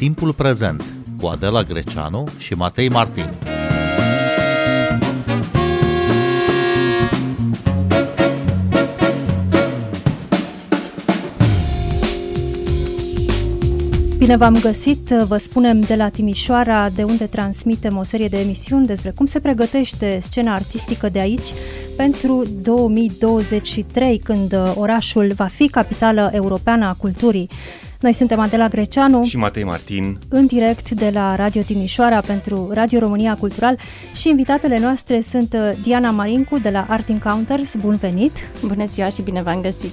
Timpul prezent cu Adela Greceanu și Matei Martin. Bine v-am găsit, vă spunem de la Timișoara, de unde transmitem o serie de emisiuni despre cum se pregătește scena artistică de aici pentru 2023, când orașul va fi capitală europeană a culturii. Noi suntem Adela Greceanu și Matei Martin în direct de la Radio Timișoara pentru Radio România Cultural și invitatele noastre sunt Diana Marincu de la Art Encounters. Bun venit! Bună ziua și bine v-am găsit!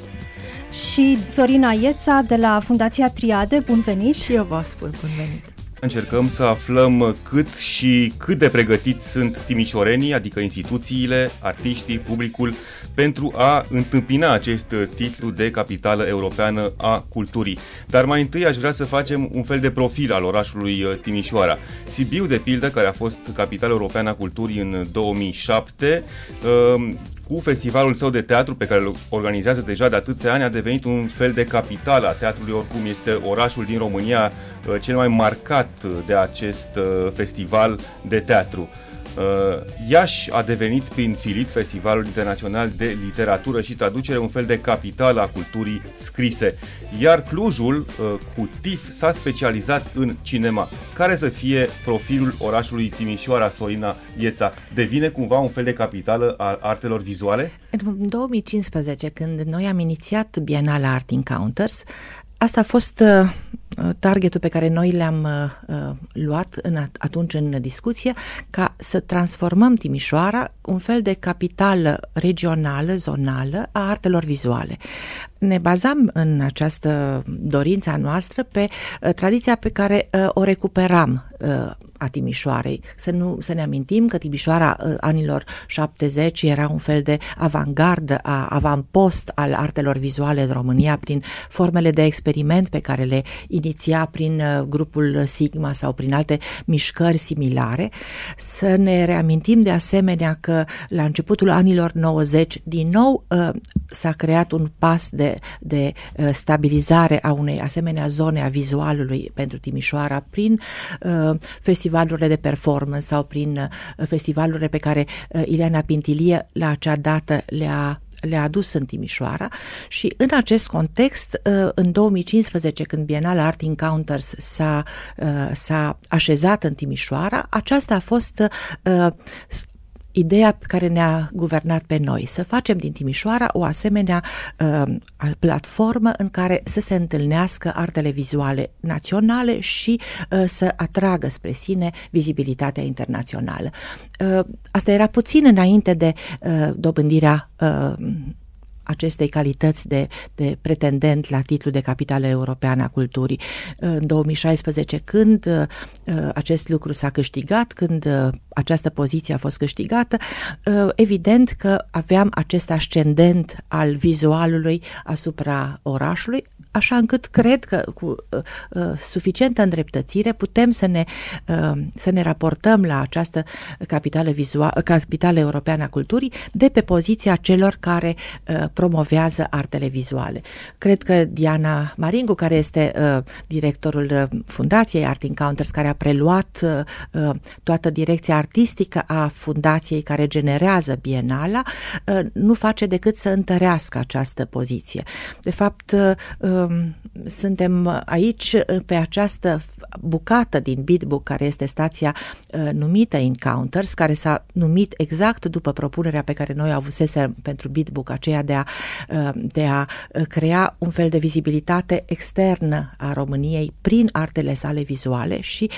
și Sorina Ieța de la Fundația Triade. Bun venit! Și eu vă spun bun venit! Încercăm să aflăm cât și cât de pregătiți sunt timișorenii, adică instituțiile, artiștii, publicul, pentru a întâmpina acest titlu de capitală europeană a culturii. Dar mai întâi aș vrea să facem un fel de profil al orașului Timișoara. Sibiu, de pildă, care a fost capitală europeană a culturii în 2007, cu festivalul său de teatru pe care îl organizează deja de atâția ani, a devenit un fel de capitală a teatrului, oricum este orașul din România uh, cel mai marcat de acest uh, festival de teatru. Uh, Iași a devenit prin Filit, Festivalul Internațional de Literatură și Traducere, un fel de capitală a culturii scrise. Iar Clujul, uh, cu TIF, s-a specializat în cinema. Care să fie profilul orașului Timișoara, Sorina Ieța? Devine cumva un fel de capitală a artelor vizuale? În 2015, când noi am inițiat Bienala Art Encounters, asta a fost uh, targetul pe care noi le-am uh, uh, luat în atunci în discuție ca să transformăm Timișoara un fel de capitală regională, zonală a artelor vizuale. Ne bazam în această dorință noastră pe uh, tradiția pe care uh, o recuperam uh, a Timișoarei. Să, nu, să ne amintim că Timișoara uh, anilor 70 era un fel de avangardă, a, avampost al artelor vizuale în România prin formele de experiment pe care le iniția prin uh, grupul Sigma sau prin alte mișcări similare. Să ne reamintim de asemenea că la începutul anilor 90 din nou uh, s-a creat un pas de, de uh, stabilizare a unei asemenea zone a vizualului pentru Timișoara prin uh, festivalurile de performance sau prin uh, festivalurile pe care uh, Ileana Pintilie la acea dată le-a le-a adus în Timișoara. Și în acest context, uh, în 2015, când Bienal Art Encounters s-a, uh, s-a așezat în Timișoara, aceasta a fost uh, ideea pe care ne-a guvernat pe noi, să facem din Timișoara o asemenea uh, platformă în care să se întâlnească artele vizuale naționale și uh, să atragă spre sine vizibilitatea internațională. Uh, asta era puțin înainte de uh, dobândirea uh, acestei calități de, de pretendent la titlul de capitală europeană a culturii. În 2016, când uh, acest lucru s-a câștigat, când uh, această poziție a fost câștigată, uh, evident că aveam acest ascendent al vizualului asupra orașului, așa încât cred că cu uh, uh, suficientă îndreptățire putem să ne, uh, să ne raportăm la această capitală, vizual, capitală europeană a culturii de pe poziția celor care uh, promovează artele vizuale. Cred că Diana Maringu, care este uh, directorul uh, Fundației Art Encounters, care a preluat uh, uh, toată direcția artistică a fundației care generează Bienala, uh, nu face decât să întărească această poziție. De fapt, uh, Um, suntem aici uh, pe această bucată din Bitbook, care este stația uh, numită Encounters, care s-a numit exact după propunerea pe care noi avusese pentru Bitbook, aceea de a, uh, de a crea un fel de vizibilitate externă a României prin artele sale vizuale și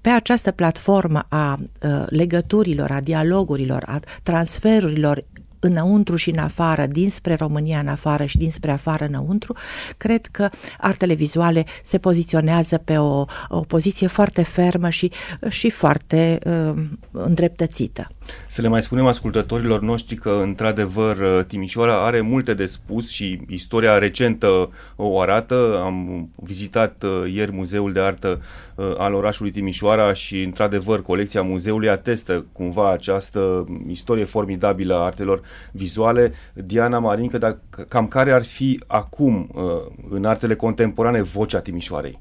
pe această platformă a legăturilor, a dialogurilor, a transferurilor înăuntru și în afară, dinspre România în afară și dinspre afară înăuntru, cred că artele vizuale se poziționează pe o, o poziție foarte fermă și, și foarte uh, îndreptățită. Să le mai spunem ascultătorilor noștri că, într-adevăr, uh, Timișoara are multe de spus și istoria recentă o arată. Am vizitat uh, ieri Muzeul de Artă uh, al orașului Timișoara și, într-adevăr, colecția muzeului atestă cumva această istorie formidabilă a artelor vizuale. Diana Marincă, dar cam care ar fi acum, în artele contemporane, vocea Timișoarei?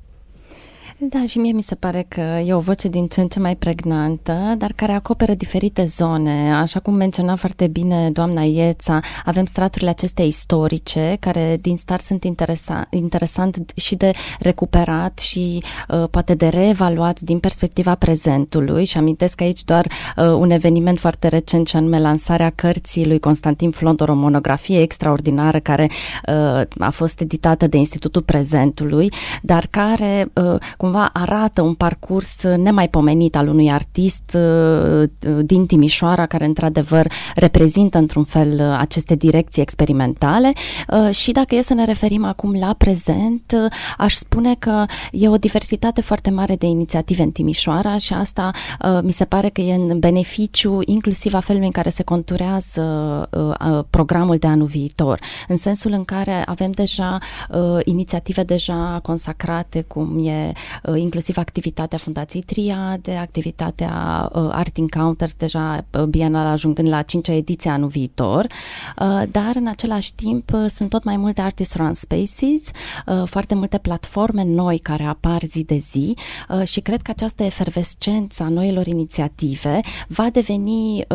Da, și mie mi se pare că e o voce din ce în ce mai pregnantă, dar care acoperă diferite zone. Așa cum menționa foarte bine doamna Ieța, avem straturile acestea istorice, care din start sunt interesa- interesant și de recuperat și uh, poate de reevaluat din perspectiva prezentului. Și amintesc aici doar uh, un eveniment foarte recent, și anume lansarea cărții lui Constantin Flodor, o monografie extraordinară care uh, a fost editată de Institutul Prezentului, dar care uh, cumva arată un parcurs nemaipomenit al unui artist uh, din Timișoara, care într-adevăr reprezintă într-un fel uh, aceste direcții experimentale. Uh, și dacă e să ne referim acum la prezent, aș spune că e o diversitate foarte mare de inițiative în Timișoara și asta mi se pare că e în beneficiu inclusiv a felului în care se conturează programul de anul viitor, în sensul în care avem deja inițiative deja consacrate, cum e Uh, inclusiv activitatea Fundației Triade, activitatea uh, Art Encounters, deja uh, bienal ajungând la cincea ediție anul viitor, dar în același timp sunt tot mai multe Artist Run Spaces, foarte multe platforme noi care apar zi de zi și cred că această efervescență a noilor inițiative va deveni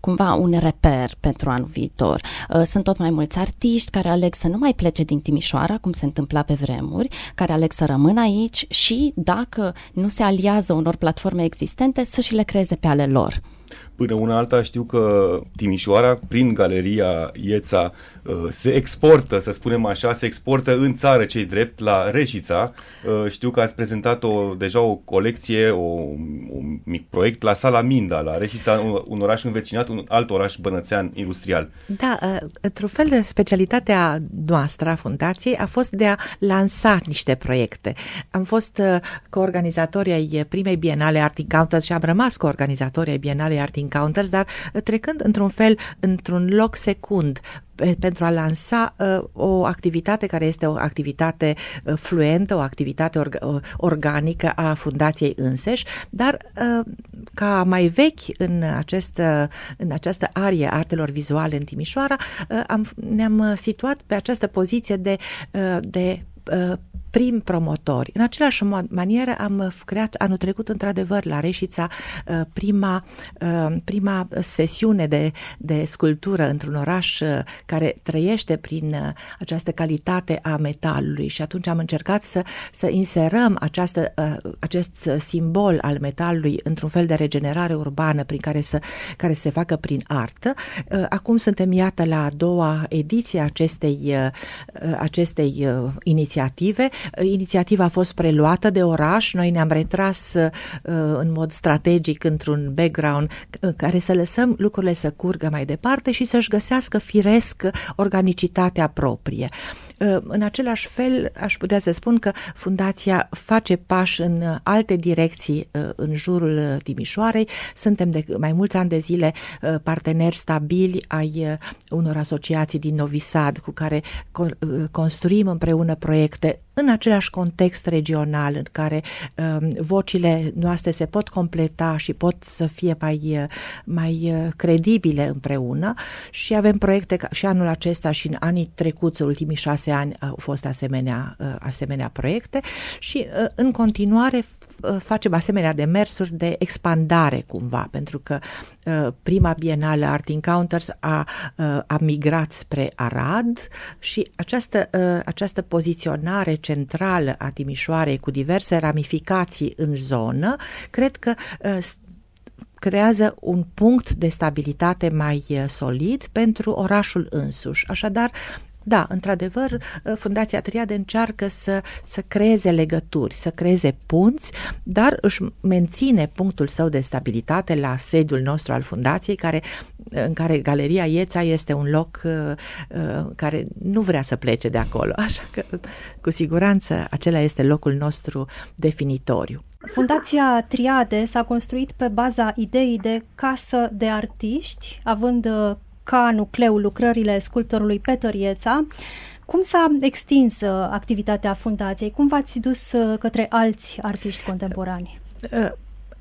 cumva un reper pentru anul viitor. Sunt tot mai mulți artiști care aleg să nu mai plece din Timișoara, cum se întâmpla pe vremuri, care aleg să rămână aici și dacă nu se aliază unor platforme existente, să și le creeze pe ale lor. Până una alta știu că Timișoara, prin galeria Ieța, uh, se exportă, să spunem așa, se exportă în țară cei drept la Reșița. Uh, știu că ați prezentat o, deja o colecție, o, un mic proiect la Sala Minda, la Reșița, un, un oraș învecinat, un alt oraș bănățean industrial. Da, uh, într-un fel, specialitatea noastră a fundației a fost de a lansa niște proiecte. Am fost coorganizatorii ai primei Bienale Art Encounters și am rămas coorganizatorii ai Bienale Art Encounters, dar trecând într-un fel, într-un loc secund, pentru a lansa uh, o activitate care este o activitate uh, fluentă, o activitate org- uh, organică a fundației înseși, dar uh, ca mai vechi în, acest, uh, în această arie artelor vizuale în Timișoara, uh, am, ne-am situat pe această poziție de, uh, de uh, prim promotori. În același manieră am creat anul trecut într-adevăr la Reșița uh, prima, uh, prima sesiune de, de sculptură într-un oraș uh, care trăiește prin această calitate a metalului și atunci am încercat să, să inserăm această, acest simbol al metalului într-un fel de regenerare urbană prin care să care se facă prin artă. Acum suntem iată la a doua ediție acestei, acestei inițiative Inițiativa a fost preluată de oraș, noi ne-am retras uh, în mod strategic într-un background uh, care să lăsăm lucrurile să curgă mai departe și să-și găsească firesc organicitatea proprie. Uh, în același fel, aș putea să spun că Fundația face pași în alte direcții în jurul Timișoarei. Suntem de mai mulți ani de zile parteneri stabili ai unor asociații din Novi Sad cu care construim împreună proiecte în același context regional în care um, vocile noastre se pot completa și pot să fie mai, mai uh, credibile împreună și avem proiecte ca și anul acesta și în anii trecuți, ultimii șase ani au fost asemenea, uh, asemenea proiecte și uh, în continuare facem asemenea demersuri de expandare cumva, pentru că prima bienală Art Encounters a, a migrat spre Arad și această, această poziționare centrală a Timișoarei cu diverse ramificații în zonă, cred că uh, creează un punct de stabilitate mai uh, solid pentru orașul însuși. Așadar, da, într-adevăr, uh, Fundația Triade încearcă să, să creeze legături, să creeze punți, dar își menține punctul său de stabilitate la sediul nostru al Fundației, care, în care Galeria Ieța este un loc uh, uh, care nu vrea să plece de acolo. Așa că, cu siguranță, acela este locul nostru definitoriu. Fundația Triade s-a construit pe baza ideii de casă de artiști, având uh, ca nucleu lucrările sculptorului Peter Ieța. Cum s-a extins uh, activitatea fundației? Cum v-ați dus uh, către alți artiști contemporani?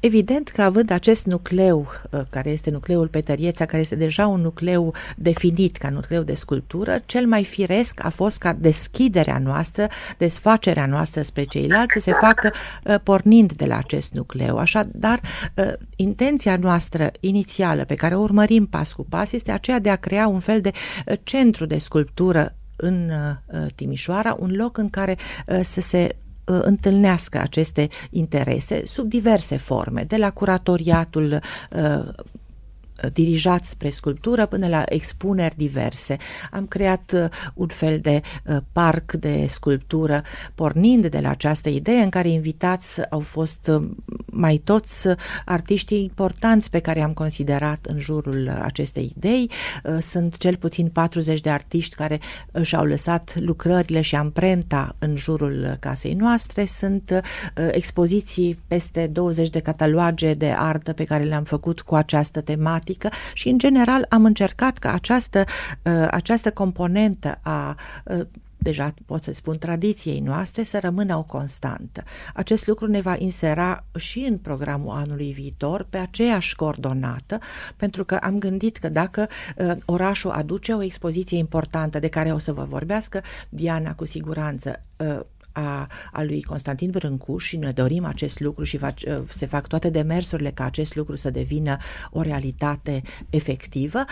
Evident că având acest nucleu, uh, care este nucleul Petărieța, care este deja un nucleu definit ca nucleu de sculptură, cel mai firesc a fost ca deschiderea noastră, desfacerea noastră spre ceilalți să se facă uh, pornind de la acest nucleu. Așadar, uh, intenția noastră inițială pe care o urmărim pas cu pas este aceea de a crea un fel de centru de sculptură în Timișoara, un loc în care să se Uh, întâlnească aceste interese sub diverse forme, de la curatoriatul uh, dirijat spre sculptură până la expuneri diverse. Am creat uh, un fel de uh, parc de sculptură pornind de la această idee în care invitați au fost uh, mai toți artiștii importanți pe care am considerat în jurul acestei idei. Sunt cel puțin 40 de artiști care și-au lăsat lucrările și amprenta în jurul casei noastre. Sunt expoziții peste 20 de cataloage de artă pe care le-am făcut cu această tematică practică și, în general, am încercat ca această, uh, această componentă a uh, deja pot să spun tradiției noastre, să rămână o constantă. Acest lucru ne va insera și în programul anului viitor pe aceeași coordonată, pentru că am gândit că dacă uh, orașul aduce o expoziție importantă de care o să vă vorbească Diana cu siguranță, uh, a, a lui Constantin Brâncu și ne dorim acest lucru și fac, uh, se fac toate demersurile ca acest lucru să devină o realitate efectivă,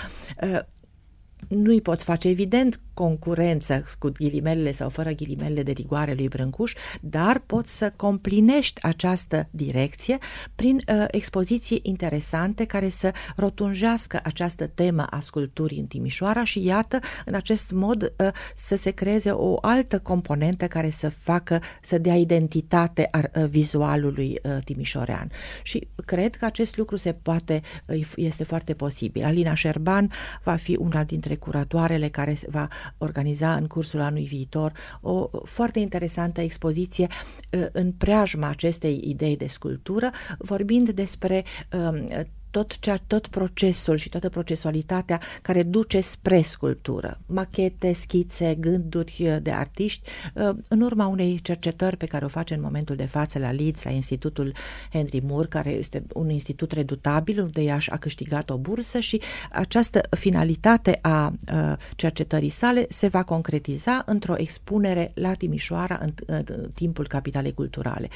uh, nu îi poți face evident concurență cu ghilimelele sau fără ghilimelele de rigoare lui Brâncuș, dar poți să complinești această direcție prin uh, expoziții interesante care să rotunjească această temă a sculpturii în Timișoara și iată, în acest mod uh, să se creeze o altă componentă care să facă, să dea identitate a, uh, vizualului uh, timișorean. Și cred că acest lucru se poate, uh, este foarte posibil. Alina Șerban va fi una dintre curatoarele care va organiza în cursul anului viitor o foarte interesantă expoziție uh, în preajma acestei idei de sculptură, vorbind despre um, tot, cea, tot procesul și toată procesualitatea care duce spre sculptură. Machete, schițe, gânduri de artiști, uh, în urma unei cercetări pe care o face în momentul de față la Leeds, la Institutul Henry Moore, care este un institut redutabil, unde ea a câștigat o bursă și această finalitate a uh, cercetării sale se va concretiza într-o expunere la Timișoara în, în timpul capitalei culturale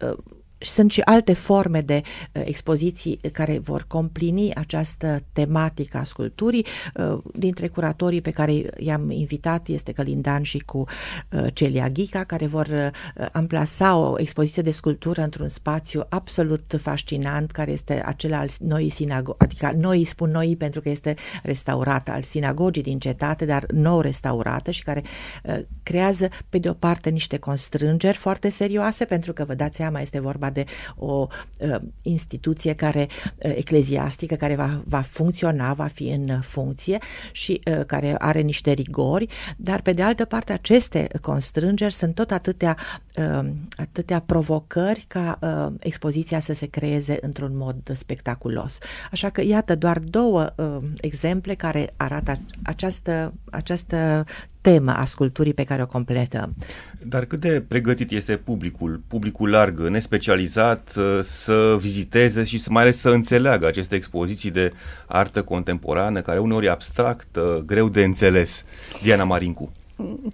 uh, sunt și alte forme de uh, expoziții care vor complini această tematică a sculpturii. Uh, dintre curatorii pe care i-am invitat este Călindan și cu uh, Celia Ghica, care vor uh, amplasa o expoziție de sculptură într-un spațiu absolut fascinant, care este acela al noii sinagogi, adică noi spun noi pentru că este restaurată, al sinagogii din cetate, dar nou restaurată și care uh, creează pe de o parte niște constrângeri foarte serioase, pentru că vă dați seama, este vorba de o uh, instituție care uh, ecleziastică care va, va funcționa, va fi în funcție și uh, care are niște rigori, dar pe de altă parte aceste constrângeri sunt tot atâtea, uh, atâtea provocări ca uh, expoziția să se creeze într-un mod spectaculos. Așa că iată doar două uh, exemple care arată această, această temă a sculpturii pe care o completăm. Dar cât de pregătit este publicul, publicul larg, nespecializat, să, să viziteze și să mai ales să înțeleagă aceste expoziții de artă contemporană, care uneori e abstractă, greu de înțeles? Diana Marincu.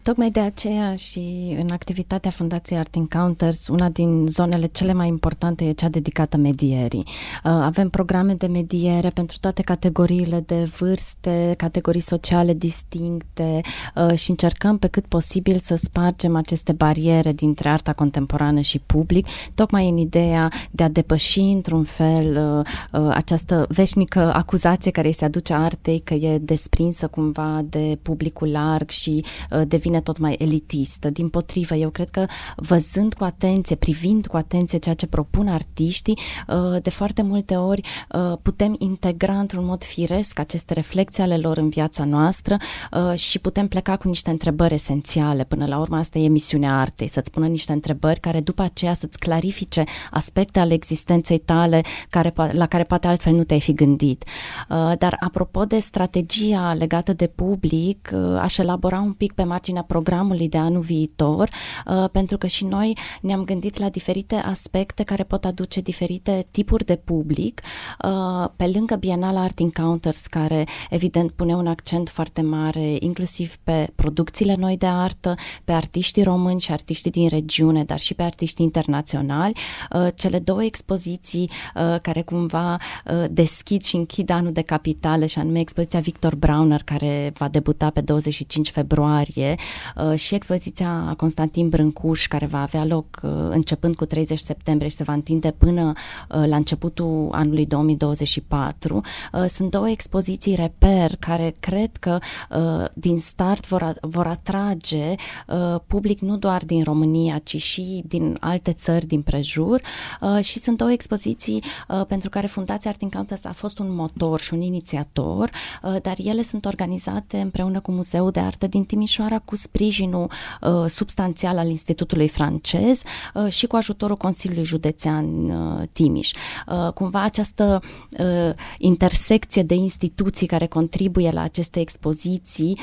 Tocmai de aceea și în activitatea Fundației Art Encounters, una din zonele cele mai importante e cea dedicată medierii. Uh, avem programe de mediere pentru toate categoriile de vârste, categorii sociale distincte uh, și încercăm pe cât posibil să spargem aceste bariere dintre arta contemporană și public, tocmai în ideea de a depăși într-un fel uh, această veșnică acuzație care îi se aduce artei că e desprinsă cumva de publicul larg și Uh, devine tot mai elitistă. Din potrivă, eu cred că văzând cu atenție, privind cu atenție ceea ce propun artiștii, uh, de foarte multe ori uh, putem integra într-un mod firesc aceste reflexii ale lor în viața noastră și putem pleca cu niște întrebări esențiale. Până la urmă, asta e misiunea artei, să-ți pună niște întrebări care după aceea să-ți clarifice aspecte ale existenței tale care, la care poate altfel nu te-ai fi gândit. Dar apropo de strategia legată de public, aș elabora un pic pe marginea programului de anul viitor, pentru că și noi ne-am gândit la diferite aspecte care pot aduce diferite tipuri de public, pe lângă Bienala Art Encounters, care evident pune un accent foarte mare inclusiv pe producțiile noi de artă, pe artiștii români și artiștii din regiune, dar și pe artiștii internaționali. Cele două expoziții care cumva deschid și închid anul de capitale și anume expoziția Victor Brauner care va debuta pe 25 februarie și expoziția Constantin Brâncuș care va avea loc începând cu 30 septembrie și se va întinde până la începutul anului 2024. Sunt două expoziții reper care cred că din start vor, vor atrage public nu doar din România, ci și din alte țări din prejur și sunt două expoziții pentru care Fundația Art Encounters a fost un motor și un inițiator, dar ele sunt organizate împreună cu Muzeul de Artă din Timișoara cu sprijinul substanțial al Institutului francez și cu ajutorul Consiliului Județean Timiș. Cumva această intersecție de instituții care contribuie la aceste expoziții,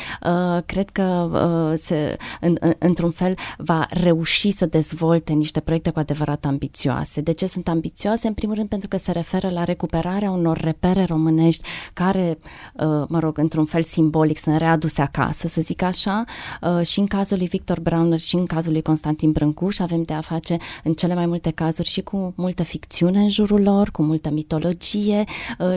cred că se, în, într-un fel va reuși să dezvolte niște proiecte cu adevărat ambițioase. De ce sunt ambițioase? În primul rând pentru că se referă la recuperarea unor repere românești care, mă rog, într-un fel simbolic sunt readuse acasă, să zic așa, și în cazul lui Victor Brauner și în cazul lui Constantin Brâncuș avem de a face în cele mai multe cazuri și cu multă ficțiune în jurul lor, cu multă mitologie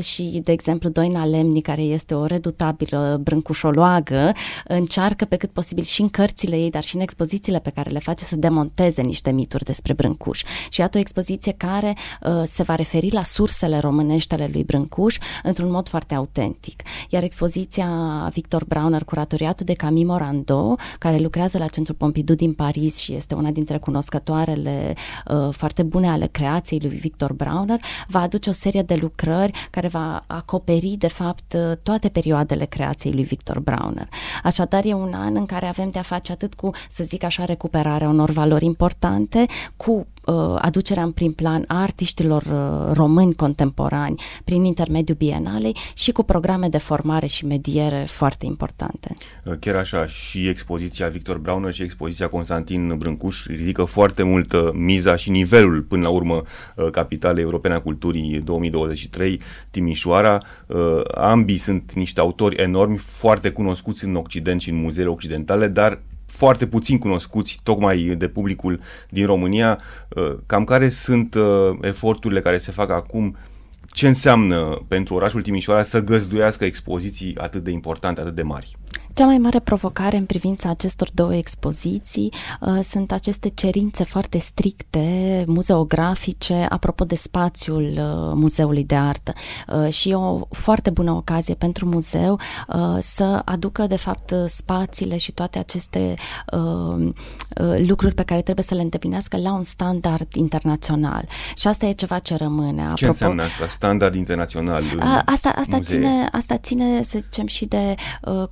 și, de exemplu, Doina Lemni, care este o redutabilă brâncușoloagă, încearcă pe cât posibil și în cărțile ei, dar și în expozițiile pe care le face să demonteze niște mituri despre Brâncuș. Și iată o expoziție care uh, se va referi la sursele românești ale lui Brâncuș într-un mod foarte autentic. Iar expoziția Victor Brauner, curatoriată de Camille Morando, care lucrează la Centrul Pompidou din Paris și este una dintre cunoscătoarele uh, foarte bune ale creației lui Victor Brauner, va aduce o serie de lucrări care va acoperi, de fapt, uh, toate perioadele creației lui Victor Brauner. Așadar, e un an în care avem de a face atât cu, să zic așa, recuperarea unor valori importante, cu Uh, aducerea în prim plan a artiștilor uh, români contemporani prin intermediul bienalei și cu programe de formare și mediere foarte importante. Uh, chiar așa, și expoziția Victor Brauner și expoziția Constantin Brâncuș ridică foarte mult miza și nivelul până la urmă Capitalei Europene a Culturii 2023, Timișoara. Ambii sunt niște autori enormi, foarte cunoscuți în Occident și în muzeele occidentale, dar foarte puțin cunoscuți tocmai de publicul din România, uh, cam care sunt uh, eforturile care se fac acum ce înseamnă pentru orașul Timișoara să găzduiască expoziții atât de importante, atât de mari? Cea mai mare provocare în privința acestor două expoziții uh, sunt aceste cerințe foarte stricte, muzeografice, apropo de spațiul uh, Muzeului de Artă. Uh, și e o foarte bună ocazie pentru muzeu uh, să aducă, de fapt, spațiile și toate aceste uh, uh, lucruri pe care trebuie să le îndeplinească la un standard internațional. Și asta e ceva ce rămâne. Apropo, ce înseamnă asta? Standard internațional? A, asta, asta, ține, asta ține, să zicem, și de uh,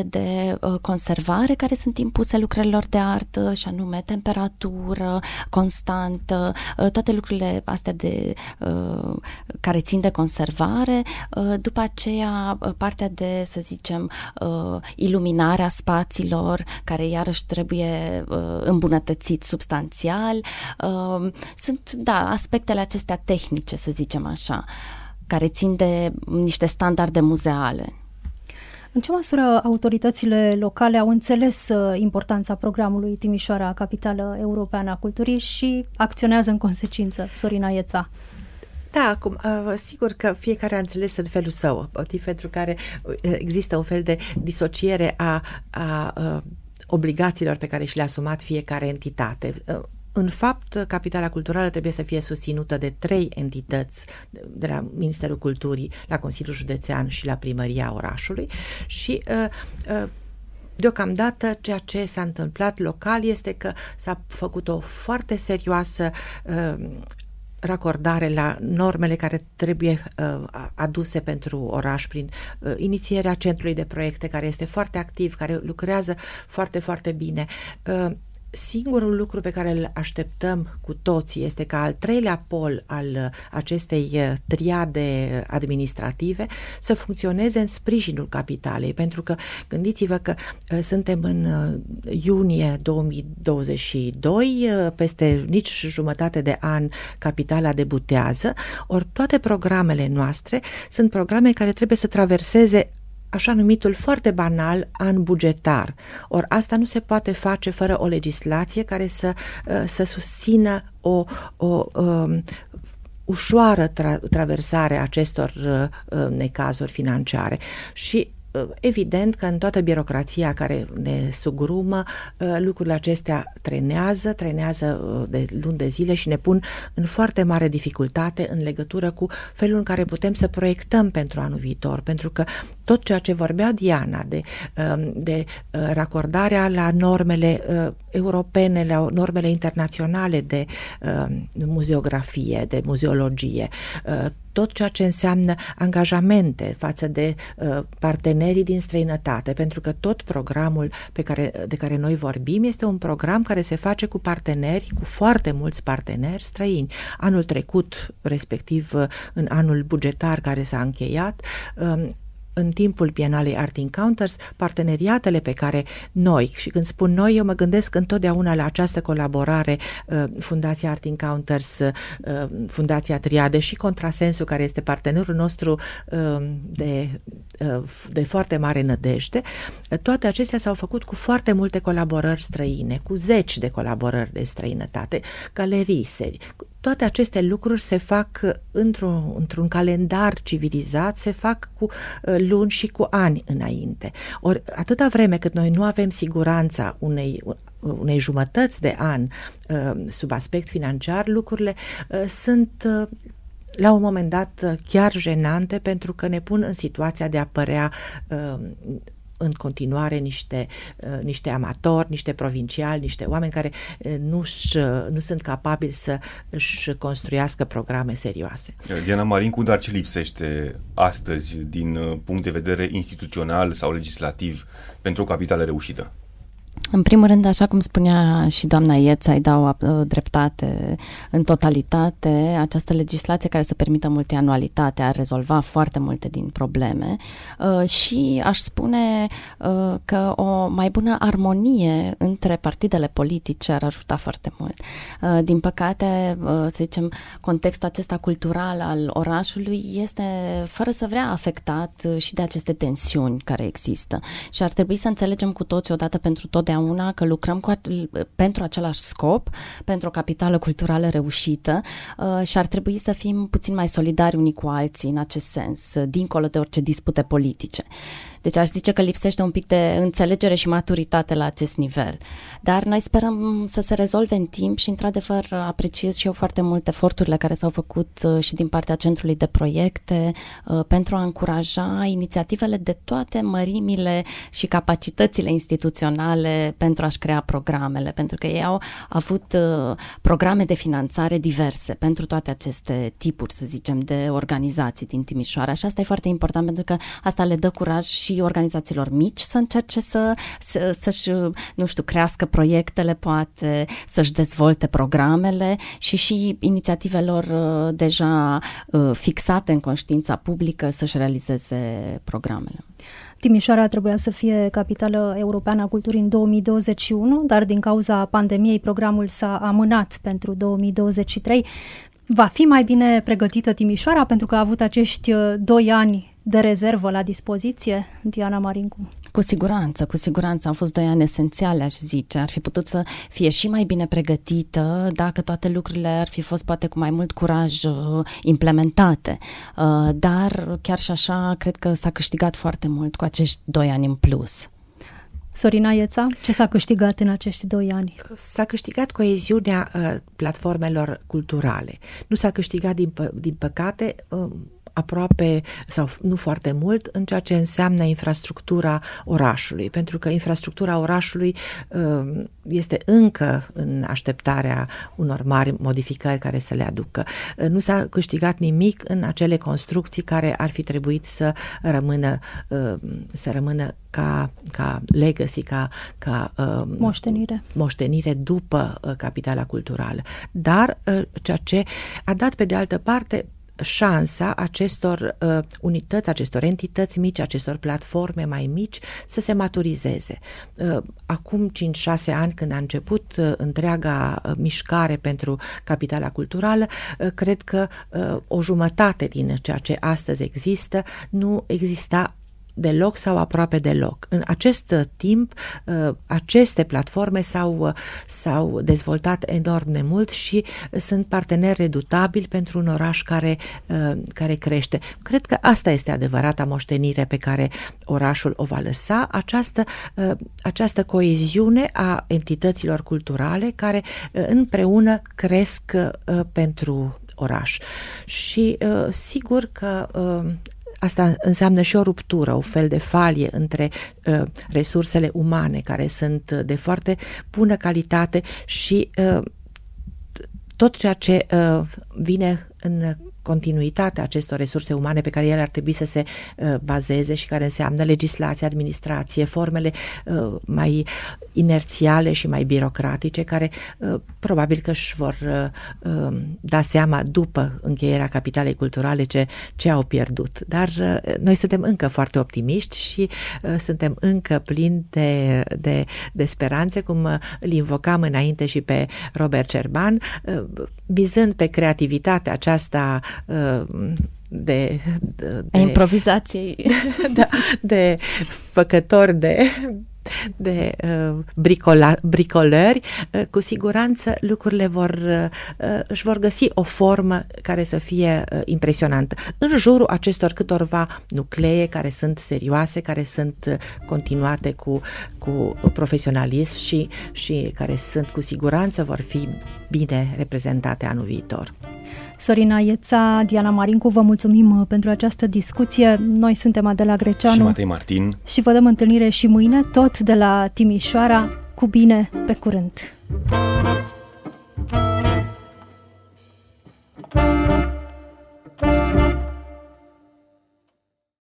condițiile de uh, conservare care sunt impuse lucrărilor de artă, și anume temperatură constantă, uh, toate lucrurile astea de, uh, care țin de conservare. După aceea, partea de, să zicem, iluminarea spațiilor, care iarăși trebuie îmbunătățit substanțial. Sunt, da, aspectele acestea tehnice, să zicem așa, care țin de niște standarde muzeale. În ce măsură autoritățile locale au înțeles uh, importanța programului Timișoara, capitală europeană a culturii și acționează în consecință? Sorina Ieța. Da, acum, uh, sigur că fiecare a înțeles în felul său, motiv pentru care uh, există un fel de disociere a, a, a obligațiilor pe care și le-a asumat fiecare entitate. În fapt, Capitala Culturală trebuie să fie susținută de trei entități, de la Ministerul Culturii, la Consiliul Județean și la Primăria orașului și uh, uh, Deocamdată, ceea ce s-a întâmplat local este că s-a făcut o foarte serioasă uh, racordare la normele care trebuie uh, aduse pentru oraș prin uh, inițierea centrului de proiecte care este foarte activ, care lucrează foarte, foarte bine. Uh, singurul lucru pe care îl așteptăm cu toții este ca al treilea pol al uh, acestei uh, triade administrative să funcționeze în sprijinul capitalei, pentru că gândiți-vă că uh, suntem în iunie 2022, peste nici jumătate de an capitala debutează, ori toate programele noastre sunt programe care trebuie să traverseze așa numitul foarte banal an bugetar. Ori asta nu se poate face fără o legislație care să, uh, să susțină o, o um, ușoară tra- traversare acestor uh, uh, necazuri financiare. Și Uh, evident că în toată birocrația care ne sugrumă, uh, lucrurile acestea trenează, trenează uh, de luni de zile și ne pun în foarte mare dificultate în legătură cu felul în care putem să proiectăm pentru anul viitor, pentru că tot ceea ce vorbea Diana de, um, de racordarea la normele europene, la normele internaționale de um, muzeografie, de muzeologie, tot ceea ce înseamnă angajamente față de uh, partenerii din străinătate, pentru că tot programul pe care, de care noi vorbim este un program care se face cu parteneri, cu foarte mulți parteneri străini. Anul trecut, respectiv uh, în anul bugetar care s-a încheiat, uh, în timpul Bienalei Art Encounters, parteneriatele pe care noi, și când spun noi, eu mă gândesc întotdeauna la această colaborare uh, Fundația Art Encounters, uh, Fundația Triade și Contrasensul, care este partenerul nostru uh, de, de foarte mare nădejde, toate acestea s-au făcut cu foarte multe colaborări străine, cu zeci de colaborări de străinătate, galerii, serii, toate aceste lucruri se fac într-un, într-un calendar civilizat, se fac cu uh, luni și cu ani înainte. Ori atâta vreme cât noi nu avem siguranța unei unei jumătăți de an uh, sub aspect financiar, lucrurile uh, sunt la un moment dat chiar jenante pentru că ne pun în situația de a părea în continuare niște, uh, niște amatori, niște provinciali, niște oameni care uh, nu, uh, nu sunt capabili să își construiască programe serioase. Diana Marin, cum dar ce lipsește astăzi din punct de vedere instituțional sau legislativ pentru o capitală reușită? În primul rând, așa cum spunea și doamna Ieța, îi dau uh, dreptate în totalitate, această legislație care să permită multianualitatea a rezolva foarte multe din probleme. Uh, și aș spune uh, că o mai bună armonie între partidele politice ar ajuta foarte mult. Din păcate, să zicem, contextul acesta cultural al orașului este, fără să vrea, afectat și de aceste tensiuni care există. Și ar trebui să înțelegem cu toți odată pentru tot totdeauna că lucrăm cu, pentru același scop, pentru o capitală culturală reușită uh, și ar trebui să fim puțin mai solidari unii cu alții în acest sens, dincolo de orice dispute politice. Deci aș zice că lipsește un pic de înțelegere și maturitate la acest nivel. Dar noi sperăm să se rezolve în timp și, într-adevăr, apreciez și eu foarte mult eforturile care s-au făcut uh, și din partea Centrului de Proiecte uh, pentru a încuraja inițiativele de toate mărimile și capacitățile instituționale pentru a-și crea programele, pentru că ei au avut uh, programe de finanțare diverse pentru toate aceste tipuri, să zicem, de organizații din Timișoara și asta e foarte important pentru că asta le dă curaj și și organizațiilor mici să încerce să, să, să-și, nu știu, crească proiectele, poate să-și dezvolte programele și și inițiativelor uh, deja uh, fixate în conștiința publică să-și realizeze programele. Timișoara trebuia să fie capitală europeană a culturii în 2021, dar din cauza pandemiei programul s-a amânat pentru 2023. Va fi mai bine pregătită Timișoara pentru că a avut acești uh, doi ani de rezervă la dispoziție, Diana Marincu? Cu siguranță, cu siguranță. Au fost doi ani esențiale, aș zice. Ar fi putut să fie și mai bine pregătită dacă toate lucrurile ar fi fost poate cu mai mult curaj uh, implementate. Uh, dar chiar și așa, cred că s-a câștigat foarte mult cu acești doi ani în plus. Sorina Ieța, ce s-a câștigat în acești doi ani? S-a câștigat coeziunea uh, platformelor culturale. Nu s-a câștigat, din, pă- din păcate, uh, aproape sau nu foarte mult în ceea ce înseamnă infrastructura orașului, pentru că infrastructura orașului uh, este încă în așteptarea unor mari modificări care să le aducă. Uh, nu s-a câștigat nimic în acele construcții care ar fi trebuit să rămână să rămână ca, ca legacy, ca, ca moștenire. moștenire după capitala culturală. Dar ceea ce a dat pe de altă parte șansa acestor uh, unități, acestor entități mici, acestor platforme mai mici să se maturizeze. Uh, acum 5-6 ani, când a început uh, întreaga uh, mișcare pentru capitala culturală, uh, cred că uh, o jumătate din ceea ce astăzi există nu exista deloc sau aproape deloc. În acest timp, uh, aceste platforme s-au, uh, s-au dezvoltat enorm de mult și sunt parteneri redutabili pentru un oraș care, uh, care crește. Cred că asta este adevărata moștenire pe care orașul o va lăsa, această, această coeziune a entităților culturale care împreună cresc pentru oraș. Și sigur că Asta înseamnă și o ruptură, o fel de falie între uh, resursele umane care sunt de foarte bună calitate și uh, tot ceea ce uh, vine în continuitatea acestor resurse umane pe care ele ar trebui să se uh, bazeze și care înseamnă legislație, administrație, formele uh, mai inerțiale și mai birocratice, care uh, probabil că își vor uh, um, da seama după încheierea capitalei culturale ce, ce au pierdut. Dar uh, noi suntem încă foarte optimiști și uh, suntem încă plini de, de, de speranțe, cum uh, îl invocam înainte și pe Robert Cerban, uh, bizând pe creativitatea aceasta uh, de, de, de improvizației. Da, de făcători de de uh, bricola, bricolări, uh, cu siguranță lucrurile vor, uh, își vor găsi o formă care să fie uh, impresionantă. În jurul acestor câtorva nuclee care sunt serioase, care sunt uh, continuate cu, cu profesionalism și, și care sunt cu siguranță vor fi bine reprezentate anul viitor. Sorina Ieța, Diana Marincu, vă mulțumim uh, pentru această discuție. Noi suntem Adela Greceanu și Matei Martin și vă dăm întâlnire și mâine, tot de la Timișoara. Cu bine, pe curând!